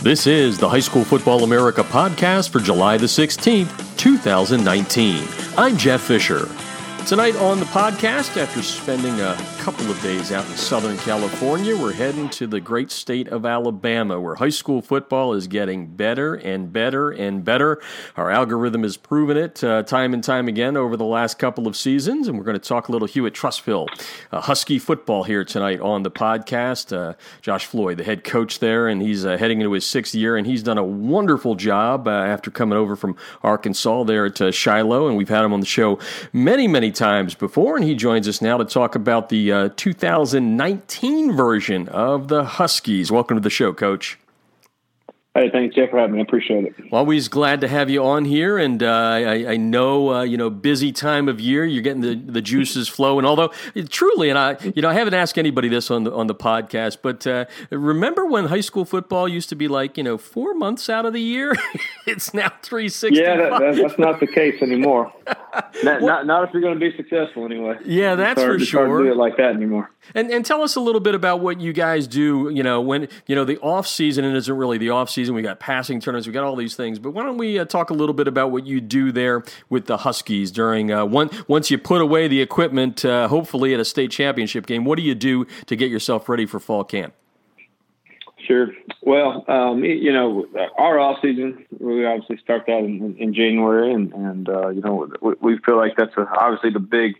This is the High School Football America podcast for July the 16th, 2019. I'm Jeff Fisher. Tonight on the podcast, after spending a couple of days out in Southern California, we're heading to the great state of Alabama, where high school football is getting better and better and better. Our algorithm has proven it uh, time and time again over the last couple of seasons, and we're going to talk a little Hewitt-Trussville uh, Husky football here tonight on the podcast. Uh, Josh Floyd, the head coach there, and he's uh, heading into his sixth year, and he's done a wonderful job uh, after coming over from Arkansas there at uh, Shiloh, and we've had him on the show many, many times before, and he joins us now to talk about the uh, 2019 version of the Huskies. Welcome to the show, Coach. Hey, thanks, Jeff, for having me. I appreciate it. Well, always glad to have you on here, and uh, I, I, know uh, you know busy time of year. You're getting the, the juices flowing. Although truly, and I you know I haven't asked anybody this on the on the podcast, but uh, remember when high school football used to be like you know four months out of the year? it's now three sixty. Yeah, that, that, that's not the case anymore. not, not, not if you're going to be successful anyway. Yeah, that's hard, for sure. Hard to do it like that anymore. And and tell us a little bit about what you guys do. You know when you know the off season and isn't really the off season. We got passing tournaments. We got all these things. But why don't we uh, talk a little bit about what you do there with the Huskies during uh, one once you put away the equipment, uh, hopefully at a state championship game. What do you do to get yourself ready for fall camp? Sure. Well, um, you know, our off season we obviously start that in, in January, and, and uh, you know we, we, feel like that's a, obviously the big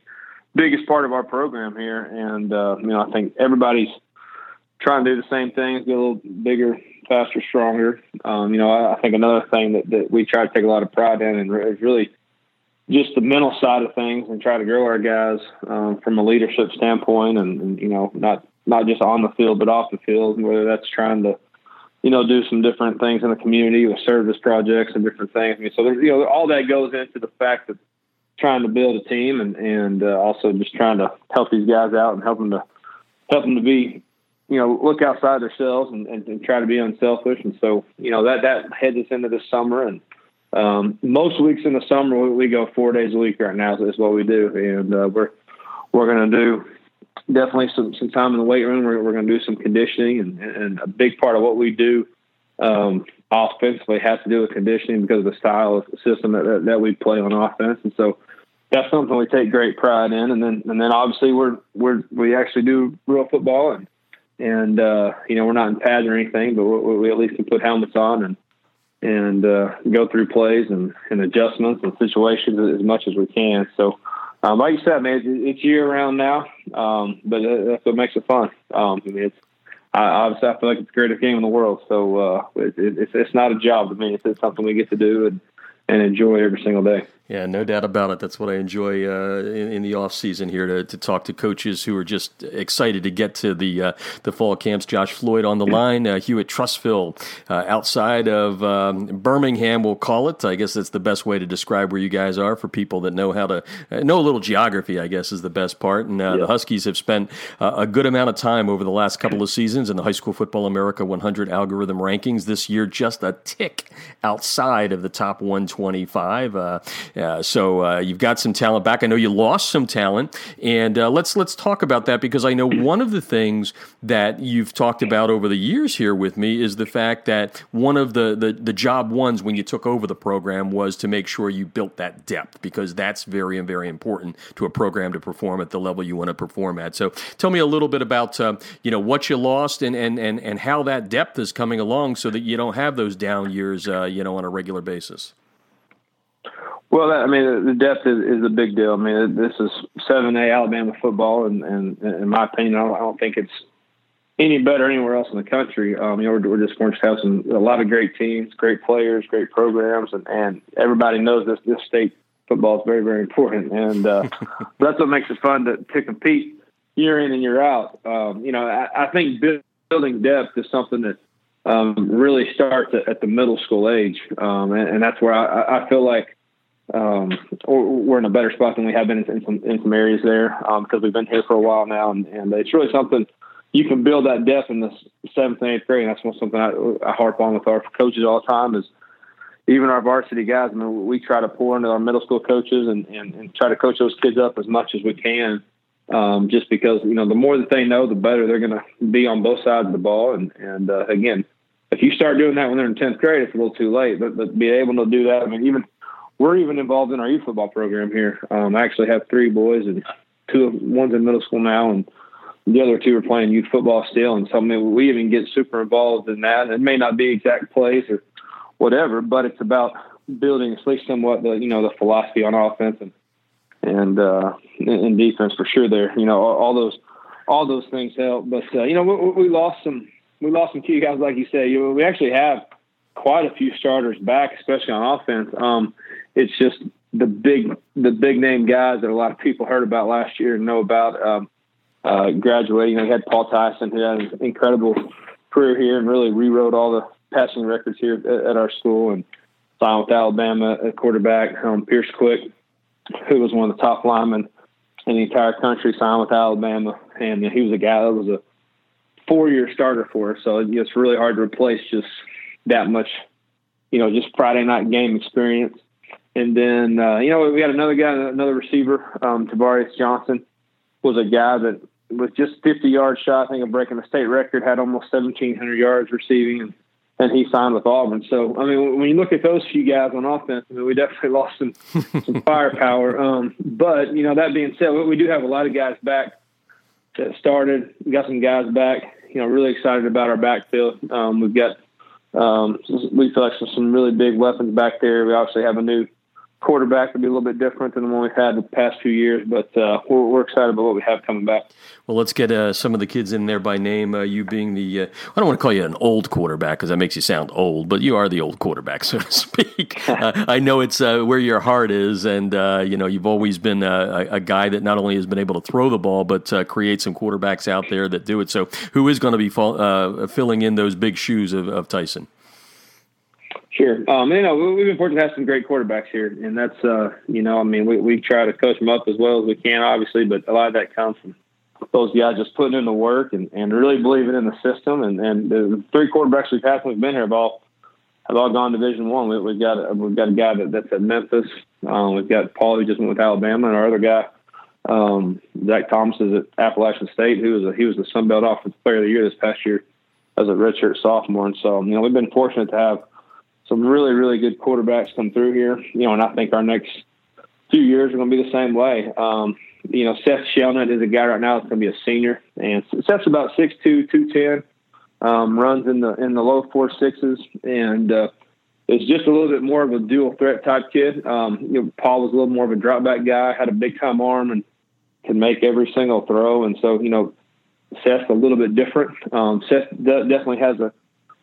biggest part of our program here. And uh, you know, I think everybody's trying to do the same things, get a little bigger, faster, stronger. Um, you know, I, I think another thing that, that we try to take a lot of pride in and is really just the mental side of things and try to grow our guys um, from a leadership standpoint and, and, you know not not just on the field but off the field whether that's trying to you know do some different things in the community with service projects and different things I mean so there's you know all that goes into the fact that trying to build a team and and uh, also just trying to help these guys out and help them to help them to be you know, look outside themselves and, and, and, try to be unselfish. And so, you know, that, that heads us into the summer. And um, most weeks in the summer, we, we, go four days a week right now. So that's what we do. And uh, we're, we're going to do definitely some, some time in the weight room. We're, we're going to do some conditioning. And, and, a big part of what we do um, offensively has to do with conditioning because of the style of the system that, that, that we play on offense. And so, that's something we take great pride in. And then, and then obviously we're, we're, we actually do real football and, and uh, you know we're not in pads or anything, but we, at least can put helmets on and and uh, go through plays and, and adjustments and situations as much as we can. So, um, like you said, man, it's year round now, um, but that's what makes it fun. Um, I mean, it's I, obviously I feel like it's the greatest game in the world. So uh, it, it, it's it's not a job to me; it's, it's something we get to do and and enjoy every single day. Yeah, no doubt about it. That's what I enjoy uh, in, in, the off season here to, to talk to coaches who are just excited to get to the uh, the fall camps. Josh Floyd on the line, uh, Hewitt-Trussville, uh, outside of um, Birmingham. We'll call it. I guess that's the best way to describe where you guys are for people that know how to uh, know a little geography. I guess is the best part. And uh, yeah. the Huskies have spent a good amount of time over the last couple of seasons in the High School Football America 100 algorithm rankings. This year, just a tick outside of the top 125. Uh, so uh, you've got some talent back. I know you lost some talent, and uh, let's let's talk about that because I know one of the things that you've talked about over the years here with me is the fact that one of the, the the job ones when you took over the program was to make sure you built that depth because that's very and very important to a program to perform at the level you want to perform at. So tell me a little bit about uh, you know what you lost and, and and and how that depth is coming along so that you don't have those down years uh, you know on a regular basis. Well, I mean, the depth is, is a big deal. I mean, this is 7A Alabama football, and, and, in my opinion, I don't, I don't think it's any better anywhere else in the country. Um, you know, we're, we're just going to have some a lot of great teams, great players, great programs, and, and everybody knows this this state football is very very important, and uh, that's what makes it fun to to compete year in and year out. Um, you know, I, I think building depth is something that um, really starts at, at, the middle school age, um, and, and, that's where I, I feel like um, we're in a better spot than we have been in, in some in some areas there um, because we've been here for a while now, and, and it's really something you can build that depth in the seventh and eighth grade. And that's something I, I harp on with our coaches all the time is even our varsity guys. I mean, we try to pour into our middle school coaches and, and, and try to coach those kids up as much as we can. Um, just because you know, the more that they know, the better they're going to be on both sides of the ball. And and uh, again, if you start doing that when they're in tenth grade, it's a little too late. But but be able to do that, I mean, even we're even involved in our youth football program here. Um, I actually have three boys and two one's in middle school now, and the other two are playing youth football still. And so I mean, we even get super involved in that. It may not be exact plays or whatever, but it's about building at least somewhat the you know the philosophy on offense and and uh, in defense for sure. There, you know, all, those all those things help. But uh, you know, we, we lost some we lost some key guys, like you say. You know, we actually have quite a few starters back, especially on offense. Um, it's just the big the big name guys that a lot of people heard about last year and know about um, uh, graduating. We had Paul Tyson who had an incredible career here and really rewrote all the passing records here at, at our school and signed with Alabama at quarterback. Um, Pierce Quick, who was one of the top linemen in the entire country, signed with Alabama, and he was a guy that was a four-year starter for us. So it's really hard to replace just that much, you know, just Friday night game experience. And then, uh, you know, we had another guy, another receiver, um, Tavarius Johnson, was a guy that was just 50 yards shy, I think, of breaking the state record, had almost 1,700 yards receiving, and, and he signed with Auburn. So, I mean, when you look at those few guys on offense, I mean, we definitely lost some, some firepower. Um, but, you know, that being said, we do have a lot of guys back that started. We got some guys back, you know, really excited about our backfield. Um, we've got, um, we feel like some, some really big weapons back there. We obviously have a new quarterback would be a little bit different than the one we've had the past few years, but uh, we're, we're, excited about what we have coming back. Well, let's get uh, some of the kids in there by name. Uh, you being the, uh, I don't want to call you an old quarterback because that makes you sound old, but you are the old quarterback, so to speak. Uh, I know it's uh, where your heart is, and you know you've always been a, a, guy that not only has been able to throw the ball, but create some quarterbacks out there that do it. So, who is going to be fall, filling in those big shoes of, of Tyson? Sure. Um, you know, we've been fortunate to have some great quarterbacks here, and that's, uh, you know, I mean, we, we try to coach them up as well as we can, obviously, but a lot of that comes from those guys just putting in the work and, and really believing in the system. And, and the three quarterbacks we've had since we've been here have all have all gone Division One. We, we've got we've got a guy that, that's at Memphis. Um, we've got Paul who just went with Alabama, and our other guy, um, Zach Thomas, is at Appalachian State. Who was a, he was the Sun Belt Offensive Player of the Year this past year as a redshirt sophomore. And so, you know, we've been fortunate to have some really, really good quarterbacks come through here. You know, and I think our next few years are going to be the same way. Um, you know, Seth Shelnut is a guy right now that's going to be a senior, and Seth's about six two, two ten, um, runs in the in the low four sixes, and uh, is just a little bit more of a dual threat type kid. Um, you know, Paul was a little more of a drop back guy, had a big time arm, and can make every single throw. And so, you know, Seth's a little bit different. Um, Seth definitely has a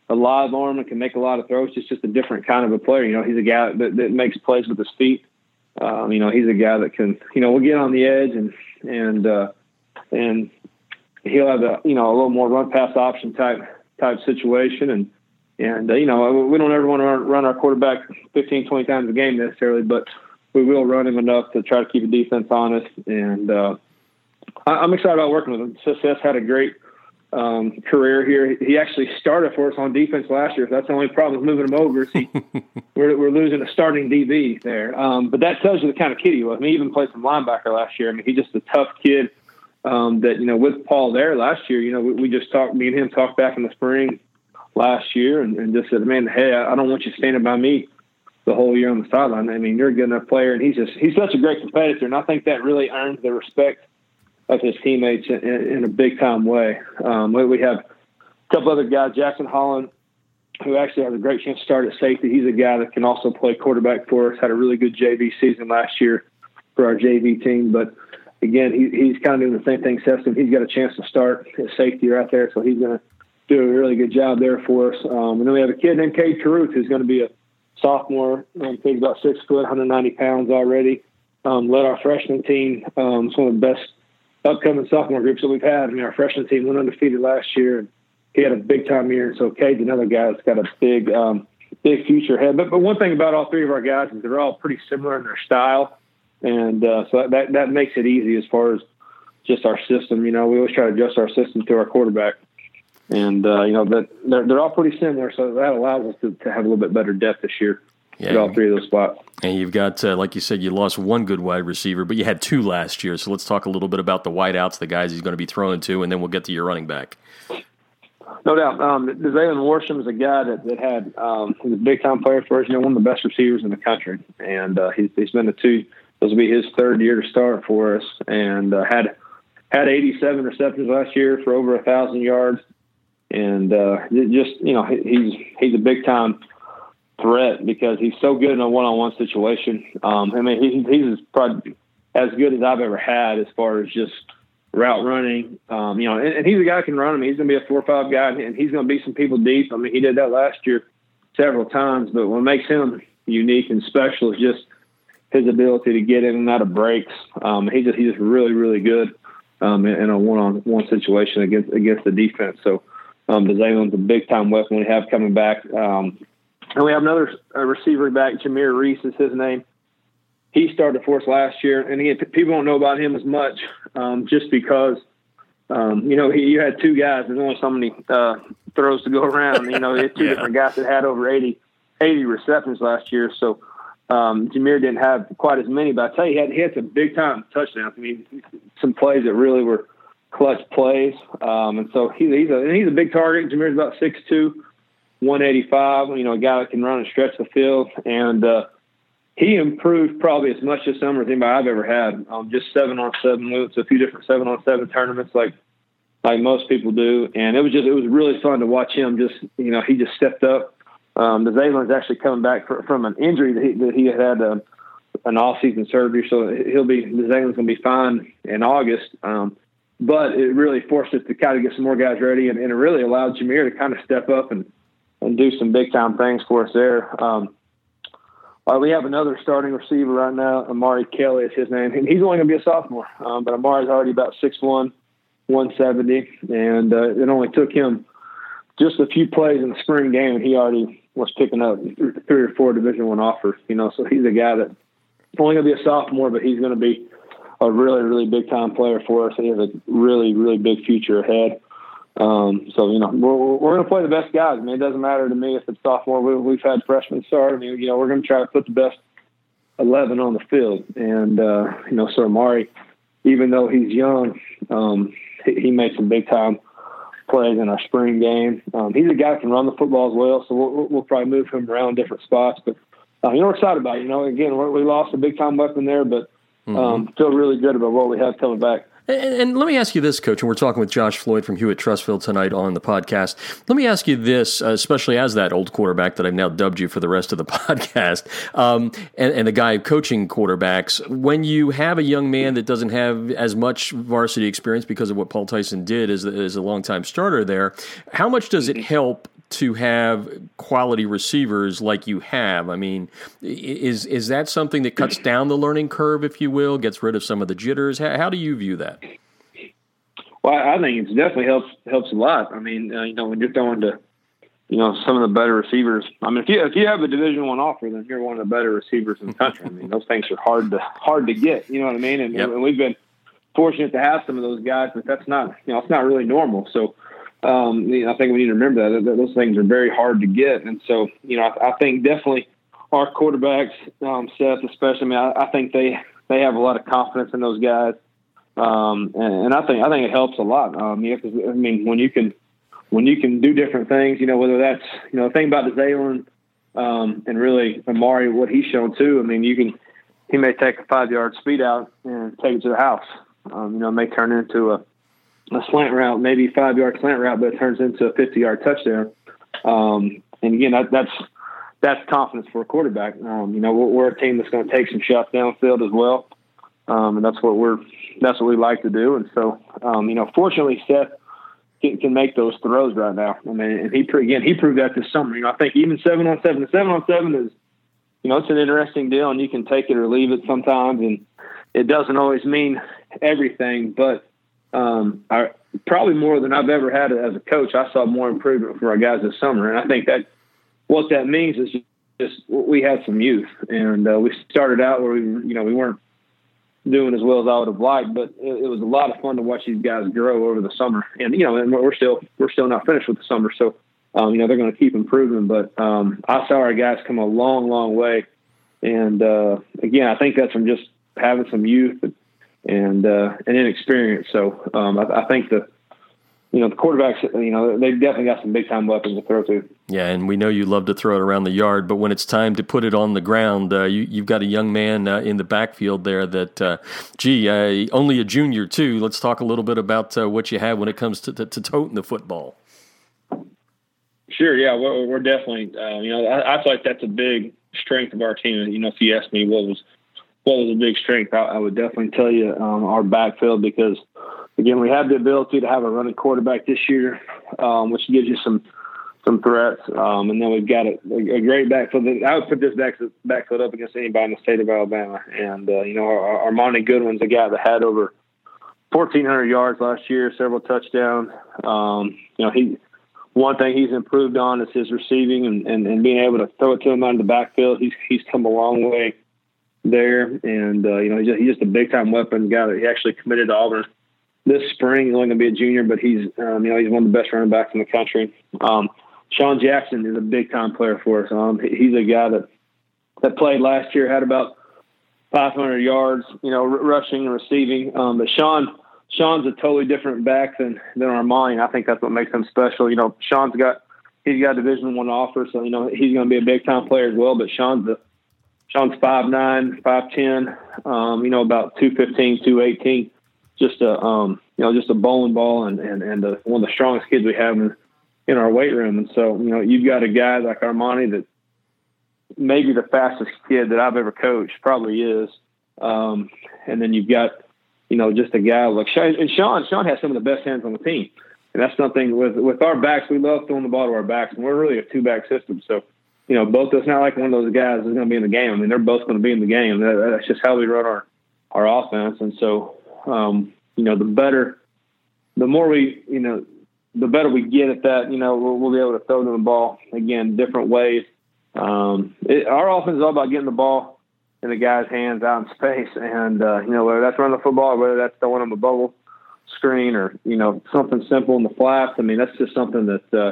a live arm and can make a lot of throws. He's just a different kind of a player. You know, he's a guy that, that makes plays with his feet. Um, you know, he's a guy that can, you know, we'll get on the edge and, and, uh, and he'll have a, you know, a little more run pass option type, type situation. And, and, uh, you know, we don't ever want to run our quarterback 15, 20 times a game necessarily, but we will run him enough to try to keep the defense honest. And, uh, I, am excited about working with him. Success had a great, um, career here. He actually started for us on defense last year. That's the only problem with moving him over. He, we're, we're losing a starting DB there. Um, but that tells you the kind of kid he was. I mean, he even played some linebacker last year. I mean, he's just a tough kid. Um, that you know, with Paul there last year, you know, we, we just talked. Me and him talked back in the spring last year, and, and just said, "Man, hey, I, I don't want you standing by me the whole year on the sideline. I mean, you're a good enough player, and he's just he's such a great competitor, and I think that really earns the respect of his teammates in, in a big time way. Um, we have a couple other guys, Jackson Holland, who actually has a great chance to start at safety. He's a guy that can also play quarterback for us. Had a really good JV season last year for our JV team, but again, he, he's kind of doing the same thing. Seston, he's got a chance to start at safety right there, so he's going to do a really good job there for us. Um, and then we have a kid named Cade Carruth who's going to be a sophomore. Um, he's about six foot, 190 pounds already. Um, led our freshman team. Um, it's one of the best upcoming sophomore groups that we've had. I mean, our freshman team went undefeated last year, and he had a big time year. And so Cade's another guy that's got a big, um, big future ahead. But but one thing about all three of our guys is they're all pretty similar in their style, and uh, so that that makes it easy as far as just our system. You know, we always try to adjust our system to our quarterback. And uh, you know, but they're they're all pretty similar, so that allows us to, to have a little bit better depth this year yeah. at all three of those spots. And you've got, uh, like you said, you lost one good wide receiver, but you had two last year. So let's talk a little bit about the wideouts, the guys he's going to be throwing to, and then we'll get to your running back. No doubt. Um, Zaylen Worsham is a guy that, that had, um, he's a big time player for us, you know, one of the best receivers in the country. And, uh, he's, he's been the two, this will be his third year to start for us and, uh, had, had 87 receptions last year for over a thousand yards. And, uh, just, you know, he's, he's a big time threat because he's so good in a one-on-one situation. Um, I mean, he, he's probably as good as I've ever had as far as just route running. Um, you know, and, and he's a guy who can run. I mean, he's going to be a four or five guy, and he's going to beat some people deep. I mean, he did that last year several times. But what makes him unique and special is just his ability to get in and out of breaks. Um, he's just he's just really really good um, in, in a one-on-one situation against against the defense. So. Um, Zalen's a big time weapon we have coming back. Um, and we have another receiver back, Jameer Reese is his name. He started for us last year, and again, people don't know about him as much, um, just because, um, you know, he, you had two guys. There's only so many uh, throws to go around. You know, two yeah. different guys that had over 80, 80 receptions last year. So um, Jameer didn't have quite as many, but I tell you, he had, he had some big time touchdowns. I mean, some plays that really were clutch plays. Um, and so he, he's a and he's a big target. Jameer's about six two. 185, you know, a guy that can run and stretch the field. And uh, he improved probably as much this summer as anybody I've ever had. Um, just seven on seven. We went to a few different seven on seven tournaments like like most people do. And it was just, it was really fun to watch him just, you know, he just stepped up. Um, the Zalen's actually coming back for, from an injury that he, that he had had uh, an off-season surgery, so he'll be the Zalen's going to be fine in August. Um, but it really forced us to kind of get some more guys ready, and, and it really allowed Jameer to kind of step up and and do some big time things for us there. Um, uh, we have another starting receiver right now, Amari Kelly is his name, and he's only going to be a sophomore. Um, but Amari's already about 6'1", 170, and uh, it only took him just a few plays in the spring game, and he already was picking up three or four Division One offers. You know, so he's a guy that only going to be a sophomore, but he's going to be a really, really big time player for us. He has a really, really big future ahead. Um, so you know we're we're going to play the best guys. I mean, it doesn't matter to me if it's sophomore. We, we've had freshmen start. I mean, you know, we're going to try to put the best eleven on the field. And uh, you know, Sir Amari, even though he's young, um, he, he made some big time plays in our spring game. Um, he's a guy that can run the football as well. So we'll, we'll probably move him around different spots. But uh, you know, we're excited about it. You know, again, we lost a big time weapon there, but um, mm-hmm. feel really good about what we have coming back. And, and, let me ask you this, Coach, and we're talking with Josh Floyd from Hewitt-Trussville tonight on the podcast. Let me ask you this, uh, especially as that old quarterback that I've now dubbed you for the rest of the podcast, um, and, and the guy coaching quarterbacks. When you have a young man that doesn't have as much varsity experience because of what Paul Tyson did as, as a longtime starter there, how much does it help to have quality receivers like you have. I mean, is is that something that cuts down the learning curve, if you will, gets rid of some of the jitters? How, how do you view that? Well, I think it definitely helps helps a lot. I mean, uh, you know, when you're going to, you know, some of the better receivers. I mean, if you if you have a Division One offer, then you're one of the better receivers in the country. I mean, those things are hard to hard to get. You know what I mean? And, yep. and we've been fortunate to have some of those guys, but that's not you know it's not really normal. So um, you know, I think we need to remember that, that, those things are very hard to get. And so, you know, I, I think definitely our quarterbacks, um, Seth, especially, I mean, I, I, think they, they have a lot of confidence in those guys. Um, and, and, I think, I think it helps a lot. Um, you cause, I mean, when you can, when you can do different things, you know, whether that's, you know, the thing about the Zalen, um, and really Amari, what he's shown too, I mean, you can, he may take a five yard speed out and take it to the house. Um, you know, may turn into a, a slant route, maybe five yard slant route, but it turns into a 50 yard touchdown. Um, and again, that, that's, that's confidence for a quarterback. Um, you know, we're, we're, a team that's going to take some shots downfield as well. Um, and that's what we're, that's what we like to do. And so, um, you know, fortunately Seth can, can, make those throws right now. I mean, and he, again, he proved that this summer, you know, I think even seven on seven, seven on seven is, you know, it's an interesting deal and you can take it or leave it sometimes. And it doesn't always mean everything, but, um, I, probably more than I've ever had as a coach. I saw more improvement for our guys this summer, and I think that what that means is just we had some youth, and uh, we started out where we, you know, we weren't doing as well as I would have liked, but it, it was a lot of fun to watch these guys grow over the summer. And you know, and we're still we're still not finished with the summer, so um, you know they're going to keep improving. But um, I saw our guys come a long, long way, and uh, again, I think that's from just having some youth and uh, and inexperienced. So um, I, I, think the you know, the quarterbacks, you know, they've definitely got some big time weapons to throw to. Yeah, and we know you love to throw it around the yard, but when it's time to put it on the ground, uh, you, have got a young man uh, in the backfield there that, uh, gee, uh, only a junior too. Let's talk a little bit about uh, what you have when it comes to, to, to, toting the football. Sure, yeah, we're, we're definitely, uh, you know, I, I, feel like that's a big strength of our team. You know, if you ask me what was what was a big strength, I, I would definitely tell you um, our backfield because – again, we have the ability to have a running quarterback this year, um, which gives you some some threats. Um, and then we've got a, a great backfield. I would put this back, backfield up against anybody in the state of Alabama. And, uh, you know, our, Armoni Goodwin's a guy that had over 1,400 yards last year, several touchdowns. Um, you know, he one thing he's improved on is his receiving and, and, and being able to throw it to him out of the backfield. He's he's come a long way there, and uh, you know he's just, he's just a big time weapon guy that he actually committed to Auburn this spring. He's only going to be a junior, but he's um, you know he's one of the best running backs in the country. Um, Sean Jackson is a big time player for us. Um, he's a guy that that played last year, had about 500 yards, you know, r- rushing and receiving. Um, but Sean Sean's a totally different back than than Armoni. I think that's what makes him special. You know, Sean's got he's got Division One offer, so you know he's going to be a big time player as well. But Sean's the Sean's five nine, five ten, um, you know, about two fifteen, two eighteen just a um, you know just a bowling ball and and and a, one of the strongest kids we have in, in our weight room. And so you know you've got a guy like Armoni that maybe the fastest kid that I've ever coached probably is. Um, and then you've got you know just a guy like Sean, and Sean. Sean has some of the best hands on the team. And that's something with with our backs. We love throwing the ball to our backs, and we're really a two back system. So, you know, both it's not like one of those guys is going to be in the game. I mean, they're both going to be in the game. That, that's just how we run our our offense. And so, um, you know, the better, the more we, you know, the better we get at that, you know, we'll, we'll be able to throw them the ball again, different ways. Um, it, our offense is all about getting the ball in the guy's hands out in space. And, uh, you know, whether that's running the football or whether that's throwing them a bubble screen or, you know, something simple in the flats. I mean, that's just something that, uh,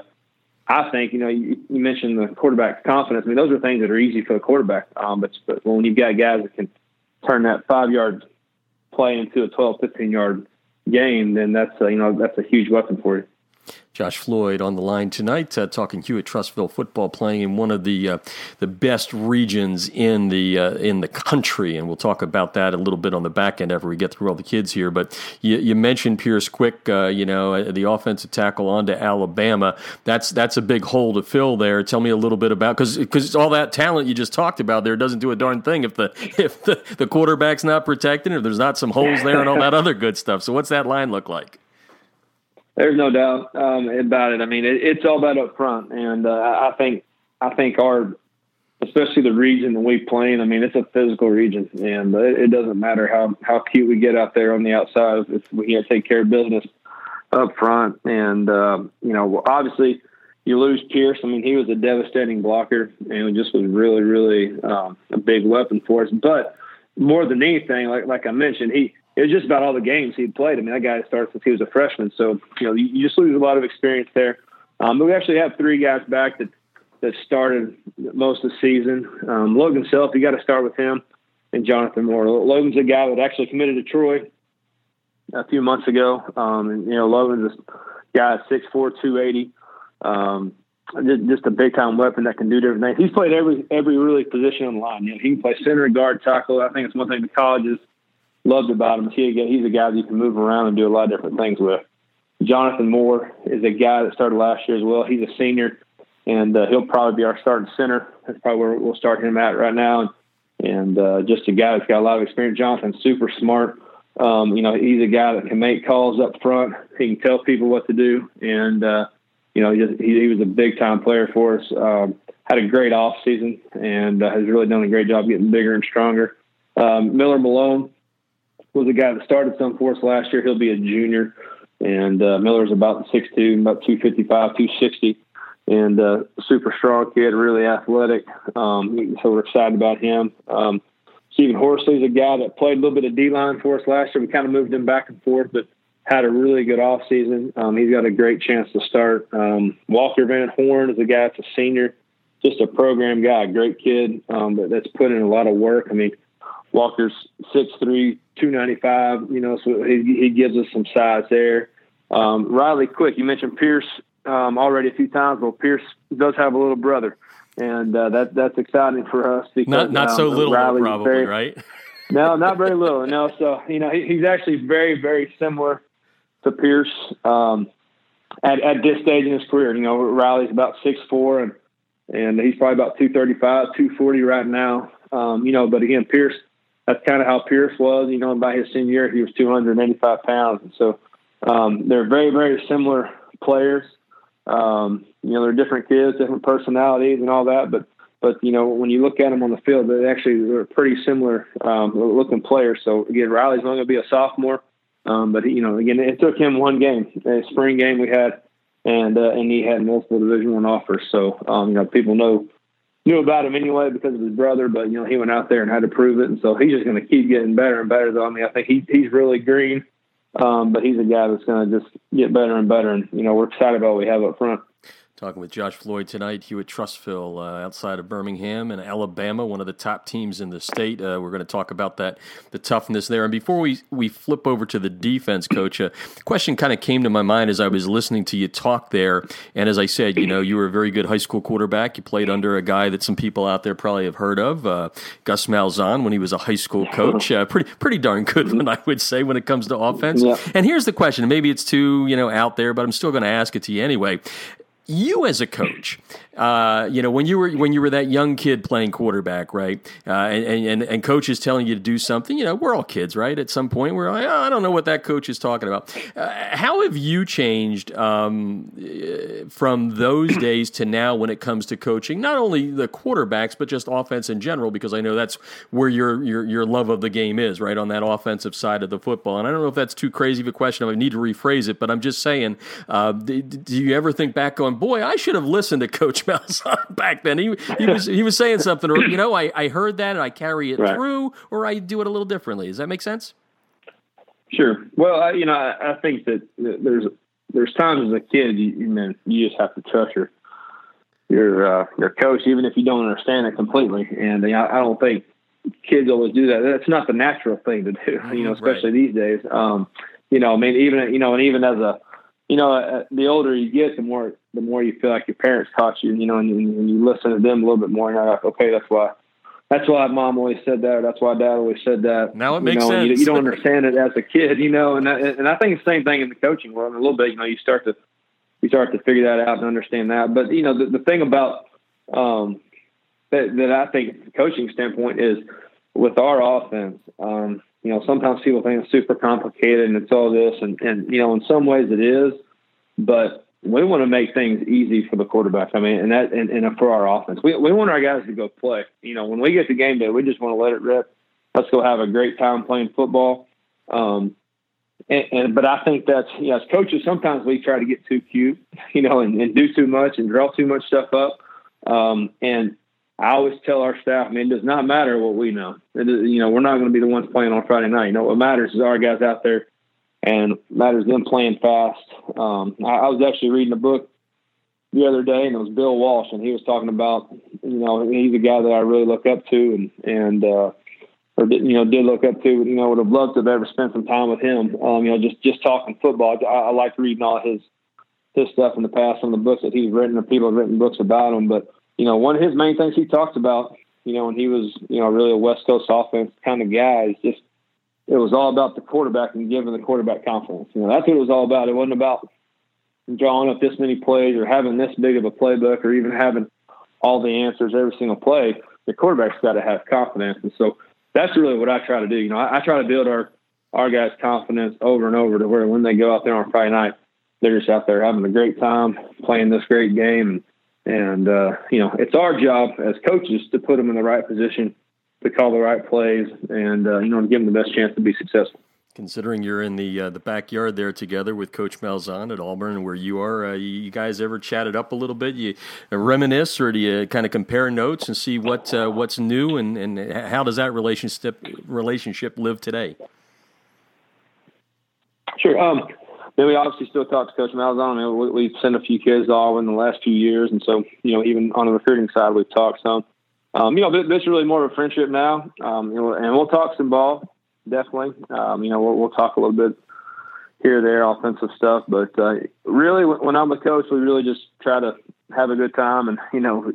I think, you know, you, you mentioned the quarterback's confidence. I mean, those are things that are easy for the quarterback. Um, but, but when you've got guys that can turn that five yard play into a 12, 15 yard game, then that's a, you know that's a huge weapon for you. Josh Floyd on the line tonight, uh, talking Hewitt Trussville football, playing in one of the uh, the best regions in the uh, in the country, and we'll talk about that a little bit on the back end after we get through all the kids here. But you, you mentioned Pierce Quick, uh, you know, uh, the offensive tackle onto Alabama. That's that's a big hole to fill there. Tell me a little bit about because because all that talent you just talked about there doesn't do a darn thing if the if the, the quarterback's not protected, or there's not some holes there, and all that other good stuff. So what's that line look like? There's no doubt um, about it. I mean, it, it's all about up front, and uh, I think I think our, especially the region that we play in. I mean, it's a physical region, and it, it doesn't matter how how cute we get out there on the outside. If we to take care of business up front, and uh, you know, obviously, you lose Pierce. I mean, he was a devastating blocker, and just was really, really um, a big weapon for us. But more than anything, like like I mentioned, he it was just about all the games he'd played. I mean, that guy started since he was a freshman, so you know you, just lose a lot of experience there. Um, but we actually have three guys back that that started most of the season. Um, Logan Self, you got to start with him, and Jonathan Moore. Logan's a guy that actually committed to Troy a few months ago. Um, and you know, Logan's a guy at 6'4", 280. Um, just, just a big time weapon that can do different things. He's played every every really position on the line. You know, he can play center, guard, tackle. I think it's one thing the colleges loved about him. He, he's a guy that you can move around and do a lot of different things with. Jonathan Moore is a guy that started last year as well. He's a senior, and uh, he'll probably be our starting center. That's probably where we'll start him at right now. And, and uh, just a guy that's got a lot of experience. Jonathan's super smart. Um, you know, he's a guy that can make calls up front. He can tell people what to do, and uh, you know, he, just, he, he was a big time player for us. Um, had a great off season and uh, has really done a great job getting bigger and stronger. Um, Miller Malone was a guy that started some for us last year. He'll be a junior, and uh, Miller's about six two, about two fifty five, two sixty, and uh, super strong kid, really athletic. Um, so we're excited about him. Um, Stephen Horsley's a guy that played a little bit of D line for us last year. We kind of moved him back and forth, but had a really good off season. Um, he's got a great chance to start. Um, Walker Van Horn is a guy that's a senior, just a program guy, great kid um, that's put in a lot of work. I mean, Walker's six three, two ninety five. You know, so he, he gives us some size there. um, Riley Quick, you mentioned Pierce um, already a few times. Well, Pierce does have a little brother, and uh, that that's exciting for us because not not um, so little, Riley's probably, very, right? no, not very little. No, so you know he, he's actually very very similar to Pierce um, at at this stage in his career. You know, Riley's about six four and and he's probably about 235, 240 right now. Um, you know, but again, Pierce, that's kind of how Pierce was. You know, and by his senior year, he was 285 pounds, and so um, they're very very similar players. Um, you know, they're different kids, different personalities, and all that. But but you know, when you look at them on the field, they actually they're pretty similar um, looking players. So again, Riley's only going to be a sophomore, um, but you know, again, it took him one game, a spring game we had, and uh, and he had multiple Division One offers. So um, you know, people know knew about him anyway because of his brother, but you know, he went out there and had to prove it, and so he's just going to keep getting better and better. Though I mean, I think he he's really green. Um, but he's a guy that's going to just get better and better. And, you know, we're excited about what we have up front. Talking with Josh Floyd tonight, Hewitt-Trussville, uh, outside of Birmingham and Alabama, one of the top teams in the state. Uh, we're going to talk about that, the toughness there. And before we, we flip over to the defense, Coach, a question kind of came to my mind as I was listening to you talk there. And as I said, you know, you were a very good high school quarterback. You played under a guy that some people out there probably have heard of, uh, Gus Malzahn, when he was a high school coach. Uh, pretty pretty darn good one, I would say, when it comes to offense. Yeah. And here's the question. Maybe it's too you know out there, but I'm still going to ask it to you anyway you as a coach, uh, you know, when you were when you were that young kid playing quarterback, right? Uh, and, and and coach is telling you to do something. You know, we're all kids, right? At some point, we're like, oh, I don't know what that coach is talking about. Uh, how have you changed um, from those days to now when it comes to coaching? Not only the quarterbacks, but just offense in general, because I know that's where your your your love of the game is, right? On that offensive side of the football. And I don't know if that's too crazy of a question. I need to rephrase it, but I'm just saying. Uh, do, do you ever think back on? going, boy, I should have listened to Coach Back then. He he was he was saying something, or you know, I, I heard that and I carry it right. through, or I do it a little differently. Does that make sense? Sure. Well, I, you know, I, I think that there's there's times as a kid, you, you know, you just have to trust your your uh, your coach, even if you don't understand it completely. And I, I don't think kids always do that. That's not the natural thing to do, you know, especially right. these days. Um, you know, I mean, even you know, and even as a you know, uh, the older you get, the more the more you feel like your parents taught you. You know, and, and you listen to them a little bit more, and you're like, okay, that's why. That's why mom always said that. Or that's why dad always said that. Now it makes you know, sense. You, you, don't understand it as a kid, you know, and and I think the same thing in the coaching world. A little bit, you know, you start to you start to figure that out and understand that. But you know, the, the thing about um, that that I think from a coaching standpoint is with our offense. Um, you know, sometimes people think it's super complicated and it's all this, and and you know, in some ways it is, but we want to make things easy for the quarterback. I mean, and that and, and for our offense, we we want our guys to go play. You know, when we get to game day, we just want to let it rip. Let's go have a great time playing football. Um, and, and but I think that's you know, as coaches, sometimes we try to get too cute, you know, and, and do too much and draw too much stuff up. Um, and I always tell our staff, I mean, it does not matter what we know. It is, you know, we're not going to be the ones playing on Friday night. You know, what matters is our guys out there, and matters them playing fast. Um, I, I was actually reading a book the other day, and it was Bill Walsh, and he was talking about, you know, he's a guy that I really look up to, and and uh, or did, you know did look up to. You know, would have loved to have ever spent some time with him. Um, you know, just just talking football. I, I like reading all his his stuff in the past, some of the books that he's written, or people have written books about him, but you know, one of his main things he talks about, you know, when he was, you know, really a West Coast offense kind of guy, is just it was all about the quarterback and giving the quarterback confidence. You know, that's what it was all about. It wasn't about drawing up this many plays or having this big of a playbook or even having all the answers every single play. The quarterback's got to have confidence, and so that's really what I try to do. You know, I, I try to build our our guys' confidence over and over to where when they go out there on Friday night, they're just out there having a great time playing this great game and and, uh, you know, it's our job as coaches to put them in the right position to call the right plays and, uh, you know, give them the best chance to be successful. Considering you're in the uh, the backyard there together with Coach Malzahn at Auburn, where you are, uh, you guys ever chatted up a little bit? You reminisce, or do you kind of compare notes and see what uh, what's new, and, and how does that relationship relationship live today? Sure. Um, then we obviously still talk to Coach Malzahn. I mean, we, we've sent a few kids all in the last few years, and so you know, even on the recruiting side, we've talked some. Um, you know, is really more of a friendship now, um, you know, and we'll talk some ball definitely. Um, you know, we'll, we'll talk a little bit here there offensive stuff. But uh, really, when I'm the coach, we really just try to have a good time, and you know,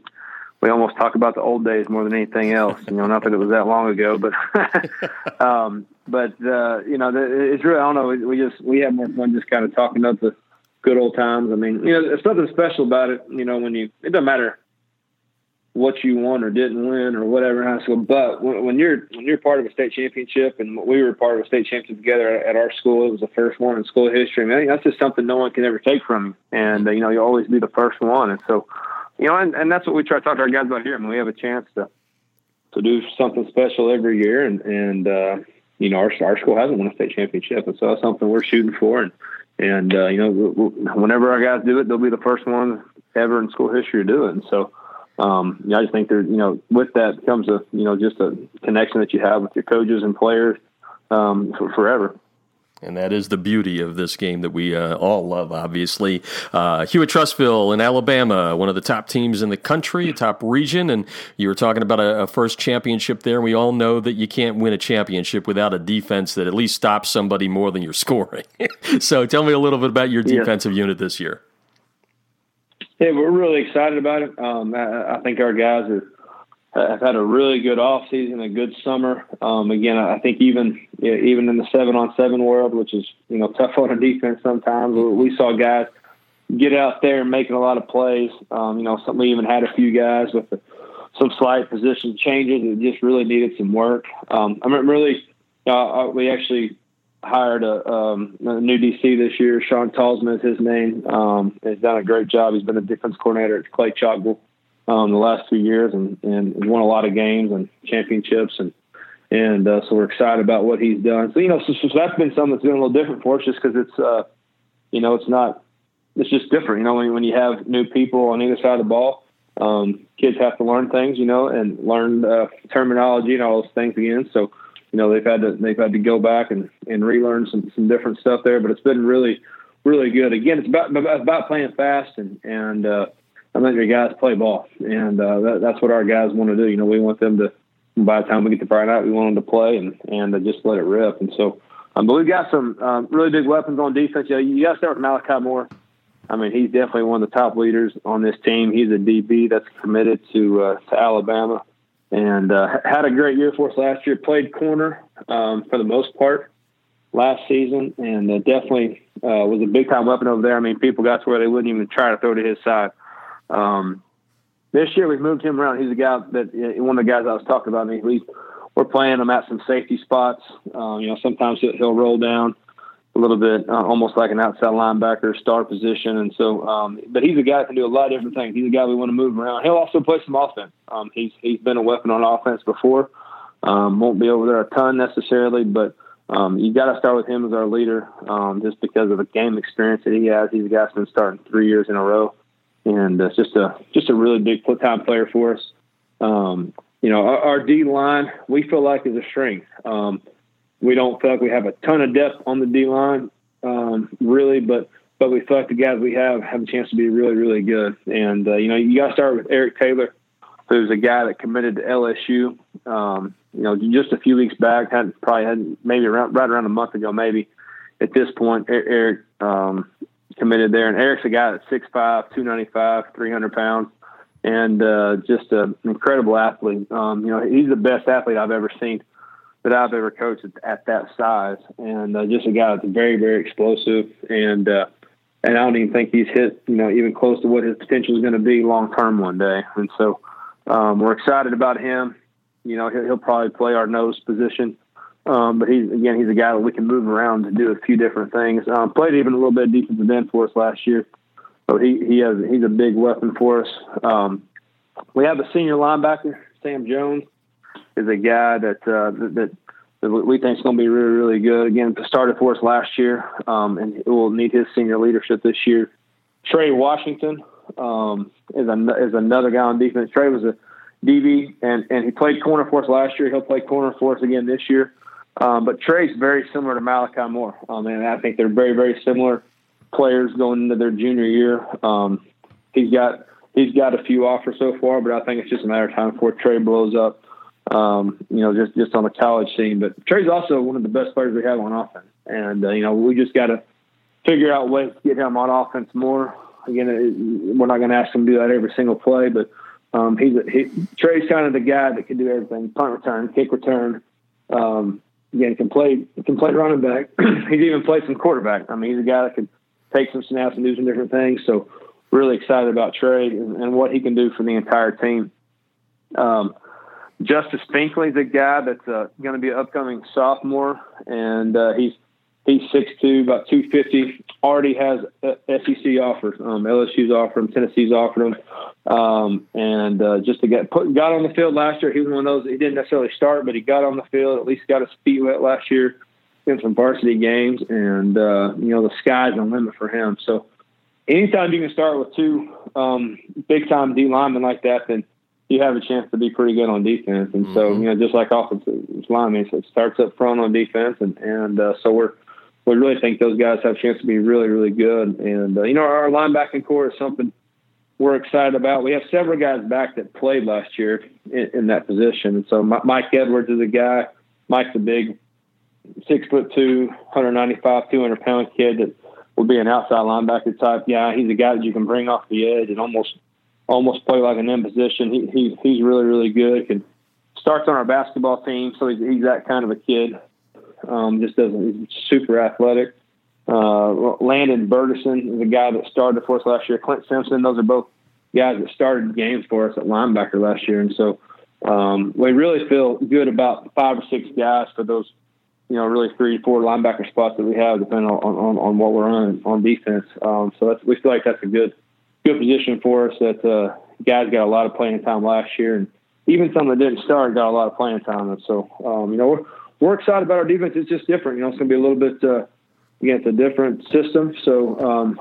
we almost talk about the old days more than anything else. You know, not that it was that long ago, but um, but uh, you know, it's really I don't know. We just we have more fun just kind of talking about the good old times. I mean, you know, there's nothing special about it. You know, when you it doesn't matter what you won or didn't win or whatever in high school. But when, you're when you're part of a state championship, and we were part of a state championship together at our school, it was the first one in school history. That's just something no one can ever take from you. And uh, you know, you always be the first one. And so, you know, and, and that's what we try to talk to our guys about here. I mean, we have a chance to to do something special every year, and and uh, you know, our our school hasn't won a state championship, and so that's something we're shooting for. And and uh, you know, whenever our guys do it, they'll be the first ones ever in school history to do it. And so um, you know, I just think there, you know, with that comes a, you know, just a connection that you have with your coaches and players um, for forever. And that is the beauty of this game that we uh, all love, obviously. Uh, Hewitt Trussville in Alabama, one of the top teams in the country, top region. And you were talking about a, a, first championship there. And we all know that you can't win a championship without a defense that at least stops somebody more than you're scoring. so tell me a little bit about your defensive yeah. unit this year. Yeah, we're really excited about it. Um, I, I, think our guys are, have had a really good off season, a good summer. Um, again, I think even even in the seven on seven world, which is you know tough on a defense sometimes, we saw guys get out there and making a lot of plays. Um, you know, some we even had a few guys with some slight position changes that just really needed some work. Um, I'm really, uh, we actually hired a, um, a, new DC this year. Sean Talsman is his name. Um, he's done a great job. He's been a defense coordinator at Clay Chalkville um, the last two years and, and won a lot of games and championships. And, and uh, so we're excited about what he's done. So, you know, so, so that's been something that's been a little different for us just because it's, uh, you know, it's not, it's just different. You know, when, when you have new people on either side of the ball, um, kids have to learn things, you know, and learn uh, terminology and all those things again. So, you know they've had to they've had to go back and and relearn some some different stuff there, but it's been really really good. Again, it's about about playing fast and and uh, I think your guys play ball, and uh, that, that's what our guys want to do. You know, we want them to by the time we get to Friday night, we want them to play and and uh, just let it rip. And so, um, but we've got some um, really big weapons on defense. Yeah, you got to start with Malachi Moore. I mean, he's definitely one of the top leaders on this team. He's a DB that's committed to uh, to Alabama and uh, had a great year for us last year. Played corner um, for the most part last season, and uh, definitely uh, was a big time weapon over there. I mean, people got to where they wouldn't even try to throw to his side. Um, this year we've moved him around. He's a guy that one of the guys I was talking about. I mean, we we're playing him at some safety spots. Um, you know, sometimes he'll, he'll roll down a little bit, uh, almost like an outside linebacker star position. And so, um, but he's a guy that can do a lot of different things. He's a guy we want to move around. He'll also play some offense. Um, he's he's been a weapon on offense before. Um, won't be over there a ton necessarily, but um, you got to start with him as our leader, um, just because of the game experience that he has. He's a guy that's been starting three years in a row, and it's just a just a really big time player for us. Um, you know, our, our D line we feel like is a strength. Um, we don't feel like we have a ton of depth on the D line, um, really, but but we feel like the guys we have have a chance to be really, really good. And uh, you know, you got to start with Eric Taylor, who's a guy that committed to LSU. Um, you know, just a few weeks back, had probably had maybe around right around a month ago, maybe at this point, Eric um, committed there. And Eric's a guy that's 6'5", 295, 300 pounds, and uh, just an incredible athlete. Um, you know, he's the best athlete I've ever seen that I've ever coached at, at that size, and uh, just a guy that's very, very explosive, and uh, and I don't even think he's hit, you know, even close to what his potential is going to be long term one day. And so um, we're excited about him. You know, he'll, he'll probably play our nose position, um, but he's again, he's a guy that we can move around to do a few different things. Um, played even a little bit of defensive end for us last year, so he he has he's a big weapon for us. Um, we have a senior linebacker, Sam Jones is a guy that uh, that, that we think is going to be really really good. Again, started for us last year, um, and will need his senior leadership this year. Trey Washington um, is a, is another guy on defense. Trey was a DB and and he played corner for us last year. He'll play corner for us again this year. Um, but Trey's very similar to Malachi Moore. Um, and I think they're very very similar players going into their junior year. Um, he's got he's got a few offers so far, but I think it's just a matter of time before Trey blows up um, you know, just just on the college scene. But Trey's also one of the best players we have on offense, and uh, you know, we just got to figure out ways to get him on offense more. Again, it, we're not going to ask him to do that every single play, but um, he's a, he, Trey's kind of the guy that can do everything: punt return, kick return. Um, again, can play can play running back. he's even played some quarterback. I mean, he's a guy that can take some snaps and do some different things. So, really excited about Trey and, and what he can do for the entire team. Um, Justice Finkley's a guy that's uh, going to be an upcoming sophomore, and uh, he's he's six two, about two fifty. Already has SEC offers. Um, LSU's offered him, Tennessee's offered him, um, and uh, just to get put got on the field last year. He was one of those. He didn't necessarily start, but he got on the field. At least got his feet wet last year in some varsity games, and uh, you know the sky's the limit for him. So anytime you can start with two um, big time D linemen like that, then you have a chance to be pretty good on defense. And mm-hmm. so, you know, just like offensive linemen, so it starts up front on defense, and and uh, so we're we really think those guys have a chance to be really really good. And uh, you know, our linebacking corps is something we're excited about. We have several guys back that played last year in, in that position. And so Mike Edwards is a guy. Mike's a big six foot two, 195, 200 pound kid that will be an outside linebacker type guy. He's a guy that you can bring off the edge and almost almost play like an end position. He, he he's really really good. Can starts on our basketball team, so he's, he's that kind of a kid. Um, just doesn't he's super athletic. Uh, Landon Bergerson is a guy that started for us last year. Clint Simpson, those are both guys that started games for us at linebacker last year, and so um, we really feel good about five or six guys for those, you know, really three, four linebacker spots that we have, depending on on, on what we're on on defense. Um, so that's we feel like that's a good good position for us. That uh, guys got a lot of playing time last year, and even some that didn't start got a lot of playing time. And so, um, you know, we're we're excited about our defense. It's just different. You know, it's going to be a little bit. Uh, again, it's a different system, so um,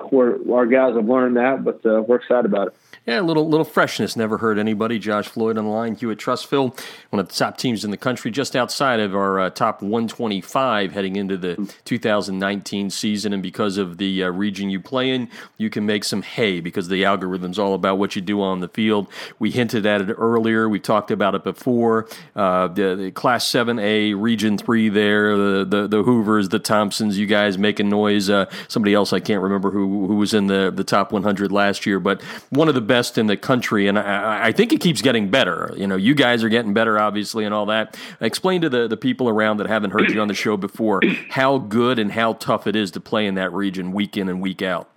our guys have learned that, but uh, we're excited about it. Yeah, a little little freshness never hurt anybody. Josh Floyd on the line, Hewitt-Trussville, one of the top teams in the country, just outside of our uh, top 125 heading into the 2019 season. And because of the uh, region you play in, you can make some hay because the algorithm's all about what you do on the field. We hinted at it earlier. We talked about it before. Uh, the, the, Class 7A, Region 3 there, the, the, the Hoovers, the Thompsons, you guys making noise. Uh, somebody else I can't remember who, who was in the, the top 100 last year, but one of the best in the country, and I, I, think it keeps getting better. You know, you guys are getting better, obviously, and all that. Explain to the, the people around that haven't heard you on the show before how good and how tough it is to play in that region week in and week out.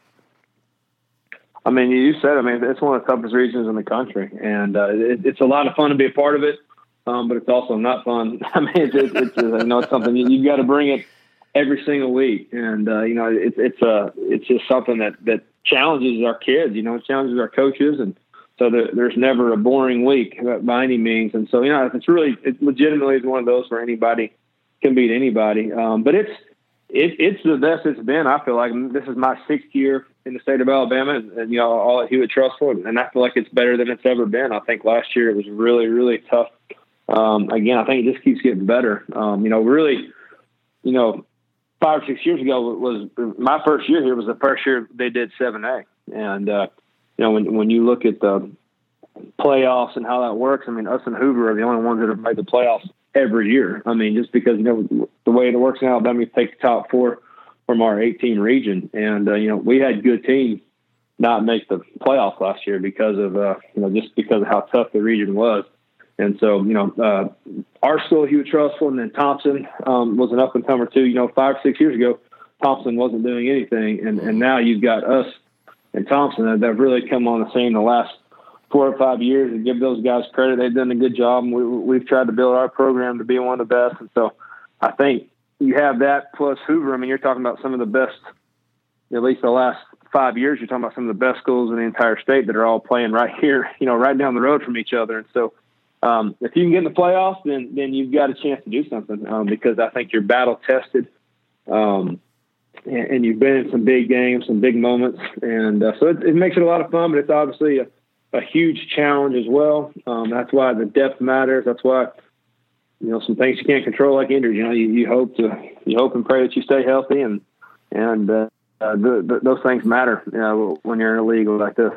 I mean, you said, I mean, it's one of the toughest regions in the country, and uh, it, it's a lot of fun to be a part of it, um, but it's also not fun. I mean, it's, it's, it's know, it's something you, you got to bring it every single week, and uh, you know, it's it's a uh, it's just something that that challenges our kids, you know, it challenges our coaches. And so the, there's never a boring week by any means. And so, you know, it's really, it legitimately is one of those where anybody can beat anybody. Um, but it's, it, it's the best it's been. I feel like this is my sixth year in the state of Alabama and, and you know, all at Hewitt-Trussville. And I feel like it's better than it's ever been. I think last year it was really, really tough. Um, again, I think it just keeps getting better. Um, you know, really, you know, five or six years ago was my first year here was the first year they did 7A. And, uh, you know, when, when you look at the playoffs and how that works, I mean, us and Hoover are the only ones that have made the playoffs every year. I mean, just because, you know, the way it works in Alabama, you take the top four from our 18 region. And, uh, you know, we had good teams not make the playoffs last year because of, uh, you know, just because of how tough the region was. And so, you know, uh, our school, Hewitt-Trussville, and then Thompson um, was an up and comer too. You know, five six years ago, Thompson wasn't doing anything, and and now you've got us and Thompson that have really come on the scene the last four or five years. And give those guys credit; they've done a good job. And we, we've tried to build our program to be one of the best. And so, I think you have that plus Hoover. I mean, you're talking about some of the best, at least the last five years. You're talking about some of the best schools in the entire state that are all playing right here, you know, right down the road from each other. And so um, if you can get in the playoffs, then then you've got a chance to do something um, because I think you're battle tested, um, and, and, you've been in some big games, some big moments, and uh, so it, it, makes it a lot of fun. But it's obviously a, a huge challenge as well. Um, that's why the depth matters. That's why you know some things you can't control, like injuries. You know, you, you hope to you hope and pray that you stay healthy and and uh, uh, the, the, those things matter, you know, when you're in a league like this.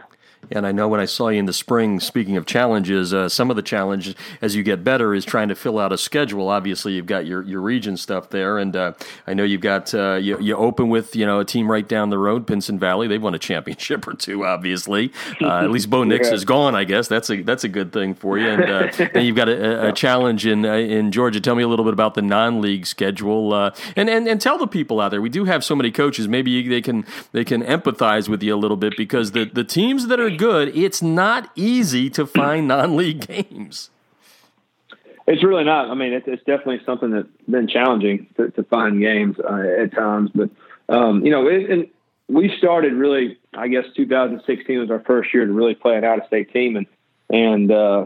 And I know when I saw you in the spring, speaking of challenges, uh, some of the challenges as you get better is trying to fill out a schedule. Obviously, you've got your, your region stuff there, and uh, I know you've got uh, you, you open with you know a team right down the road, Pinson Valley. They've won a championship or two, obviously. Uh, at least Bo Nix yeah. is gone, I guess. That's a that's a good thing for you. And uh, then you've got a, a challenge in uh, in Georgia. Tell me a little bit about the non league schedule, and, and and tell the people out there. We do have so many coaches. Maybe they can they can empathize with you a little bit because the the teams that are good, it's not easy to find non-league games. It's really not. I mean, it's, it's definitely something that's been challenging to, to find games uh, at times. But um, you know, it, and we started really. I guess 2016 was our first year to really play an out-of-state team, and and uh,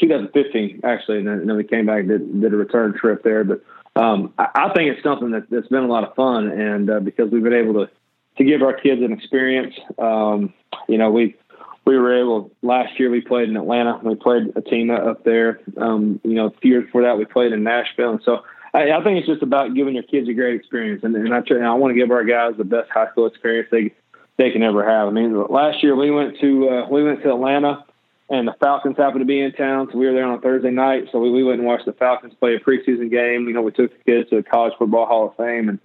2015 actually, and then, and then we came back and did, did a return trip there. But um, I, I think it's something that, that's been a lot of fun, and uh, because we've been able to to give our kids an experience. Um, you know, we we were able last year we played in Atlanta. We played a team up there. Um, you know, a few years before that we played in Nashville, and so I, I think it's just about giving your kids a great experience. And, and I and I want to give our guys the best high school experience they they can ever have. I mean, last year we went to uh, we went to Atlanta. And the Falcons happened to be in town, so we were there on a Thursday night. So we, we went and watched the Falcons play a preseason game. You know, we took the kids to the College Football Hall of Fame, and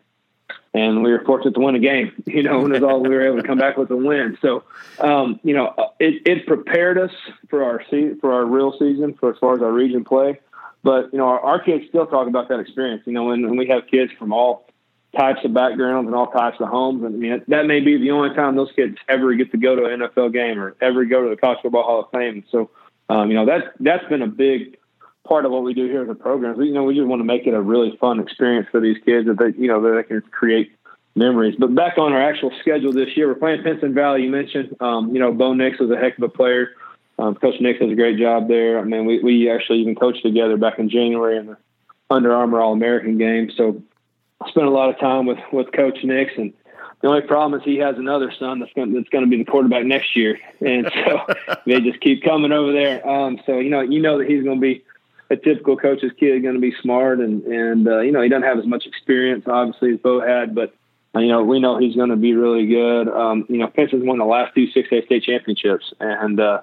and we were fortunate to win a game. You know, and as all we were able to come back with a win. So, um, you know, it, it prepared us for our se- for our real season, for as far as our region play. But you know, our, our kids still talk about that experience. You know, when, when we have kids from all types of backgrounds and all types of homes, and I mean, that may be the only time those kids ever get to go to an NFL game or ever go to the College Football Hall of Fame. So, um, you know, that's that's been a big part of what we do here as a program. You know, we just want to make it a really fun experience for these kids that they, you know, that they can create memories. But back on our actual schedule this year, we're playing Pinson Valley. You mentioned, um, you know, Bo Nix was a heck of a player. Um, Coach Nix does a great job there. I mean, we, we actually even coached together back in January in the Under Armour All American game. So I spent a lot of time with, with Coach Nix and the only problem is he has another son that's going that's going to be the quarterback next year, and so they just keep coming over there. Um, so you know, you know that he's going to be a typical coach's kid going to be smart and and uh, you know he doesn't have as much experience obviously as Bo had, but uh, you know we know he's going to be really good. Um, you know, Pinson's won the last two six A state championships, and uh,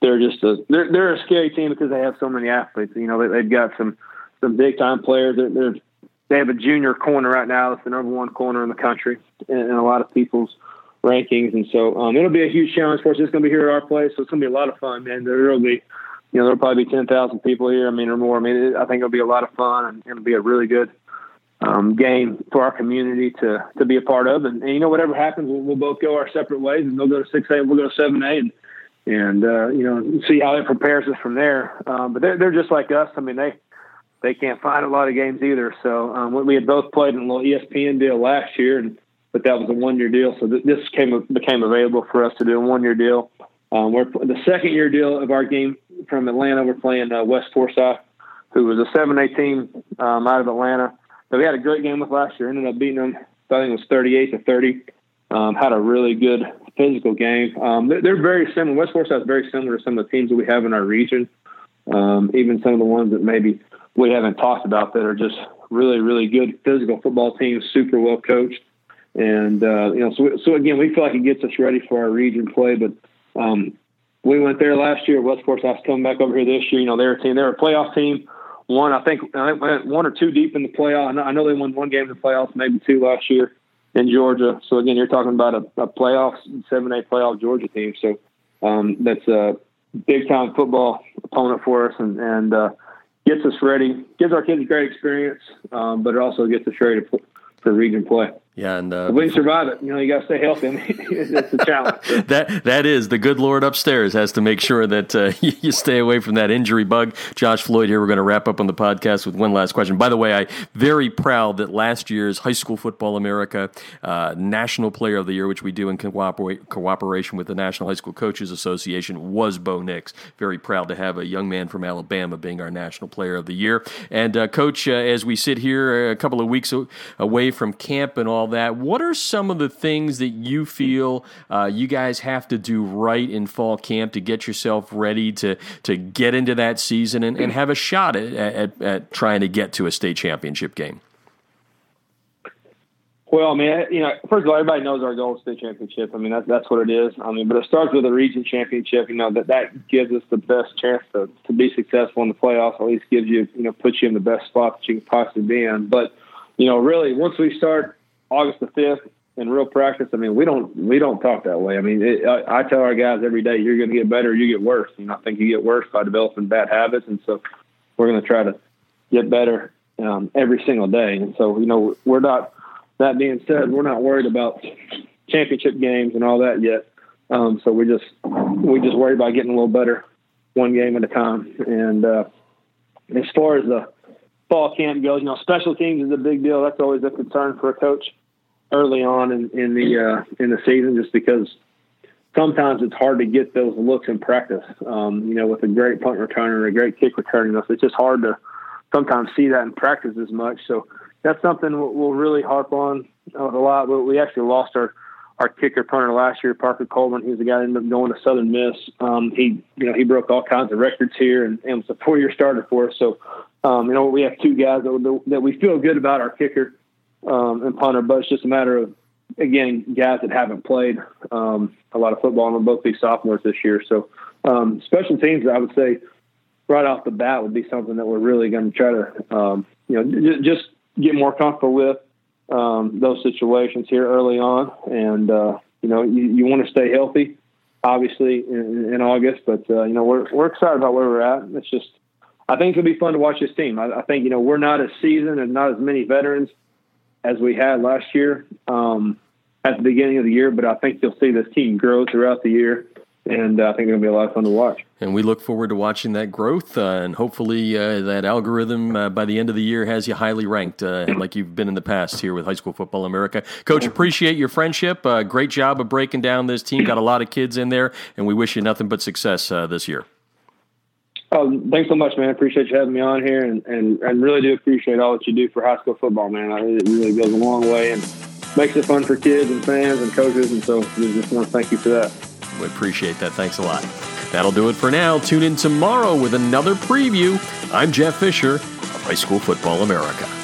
they're just a they're they're a scary team because they have so many athletes. You know, they, they've got some some big time players. They're, they're they have a junior corner right now. It's the number one corner in the country in a lot of people's rankings, and so um, it'll be a huge challenge for us. It's going to be here at our place, so it's going to be a lot of fun, man. There will be you know, there'll probably be 10,000 people here. I mean, or more. I mean, it, I think it'll be a lot of fun and it'll be a really good um, game for our community to, to be a part of. And, and you know, whatever happens, we'll, we'll, both go our separate ways and they'll go to 6A and we'll go to 7A and, and, uh, you know, see how it prepares us from there. Um, but they're, they're just like us. I mean, they, they can't find a lot of games either. So, um, we had both played in a little ESPN deal last year and, but that was a one year deal. So th- this came, became available for us to do a one year deal. Um, we're the second year deal of our game from Atlanta. We're playing uh, West Forsyth, who was a 7A team um, out of Atlanta. So we had a great game with last year. Ended up beating them. I think it was 38 to 30. Um, had a really good physical game. Um, they're, they're, very similar. West Forsyth is very similar to some of the teams that we have in our region. Um, even some of the ones that maybe we haven't talked about that are just really, really good physical football teams, super well coached. And uh, you know, so so again, we feel like it gets us ready for our region play. But um, we went there last year. West Forsyth coming back over here this year. You know, they're a team. They're a playoff team. One, I think, I went one or two deep in the playoff. I know, they won one game in the playoffs, maybe two last year in Georgia. So again, you're talking about a, a playoff seven eight playoff Georgia team. So um, that's a big time football opponent for us, and and uh, gets us ready, gives our kids a great experience, um, but it also gets us ready for region play. Yeah, and uh, we survive it. You know, you got to stay healthy. it's a challenge. So. that that is the good Lord upstairs has to make sure that uh, you stay away from that injury bug. Josh Floyd here. We're going to wrap up on the podcast with one last question. By the way, I very proud that last year's High School Football America uh, National Player of the Year, which we do in cooperation with the National High School Coaches Association, was Bo Nix. Very proud to have a young man from Alabama being our National Player of the Year. And uh, Coach, uh, as we sit here a couple of weeks away from camp and all that, what are some of the things that you feel uh, you guys have to do right in fall camp to get yourself ready to to get into that season and, and have a shot at, at, at trying to get to a state championship game? Well, I mean, you know, first of all, everybody knows our goal is state championship. I mean, that's that's what it is. I mean, but it starts with a region championship. You know, that that gives us the best chance to to be successful in the playoffs. At least gives you, you know, puts you in the best spot that you can possibly be in. But you know, really, once we start August the fifth in real practice, I mean, we don't we don't talk that way. I mean, it, I, I tell our guys every day, you're going to get better, you get worse. Know, I think you get worse by developing bad habits, and so we're going to try to get better um, every single day. And so, you know, we're not that being said, we're not worried about championship games and all that yet. Um, so we just we just worry about getting a little better one game at a time. And uh, as far as the fall camp goes, you know, special teams is a big deal. That's always a concern for a coach early on in, in the uh, in the season, just because sometimes it's hard to get those looks in practice. Um, you know, with a great punt returner, a great kick returner, it's just hard to sometimes see that in practice as much. So that's something we'll really harp on a lot. We actually lost our our kicker punter last year, Parker Coleman. He was the guy that ended up going to Southern Miss. Um, he, you know, he broke all kinds of records here, and, and was a four-year starter for us. So, um, you know, we have two guys that, that we feel good about our kicker um, and punter, but it's just a matter of again guys that haven't played um, a lot of football and will both be sophomores this year. So, um, special teams, I would say, right off the bat, would be something that we're really going to try to, um, you know, just get more comfortable with um, those situations here early on. And, uh, you know, you, you want to stay healthy, obviously, in, in August. But, uh, you know, we're, we're excited about where we're at. It's just, I think it'll be fun to watch this team. I, I think, you know, we're not as seasoned and not as many veterans as we had last year um, at the beginning of the year, but I think you'll see this team grow throughout the year and uh, I think it'll be a lot of fun to watch. And we look forward to watching that growth, uh, and hopefully uh, that algorithm uh, by the end of the year has you highly ranked, uh, like you've been in the past here with High School Football America. Coach, appreciate your friendship. Uh, great job of breaking down this team. Got a lot of kids in there, and we wish you nothing but success this year. Oh, thanks so much, man. I appreciate you having me on here, and, and, and really do appreciate all that you do for high school football, man. I, It really goes a long way and makes it fun for kids and fans and coaches, and so we just want to thank you for that. We appreciate that. Thanks a lot. That'll do it for now. Tune in tomorrow with another preview. I'm Jeff Fisher of High School Football America.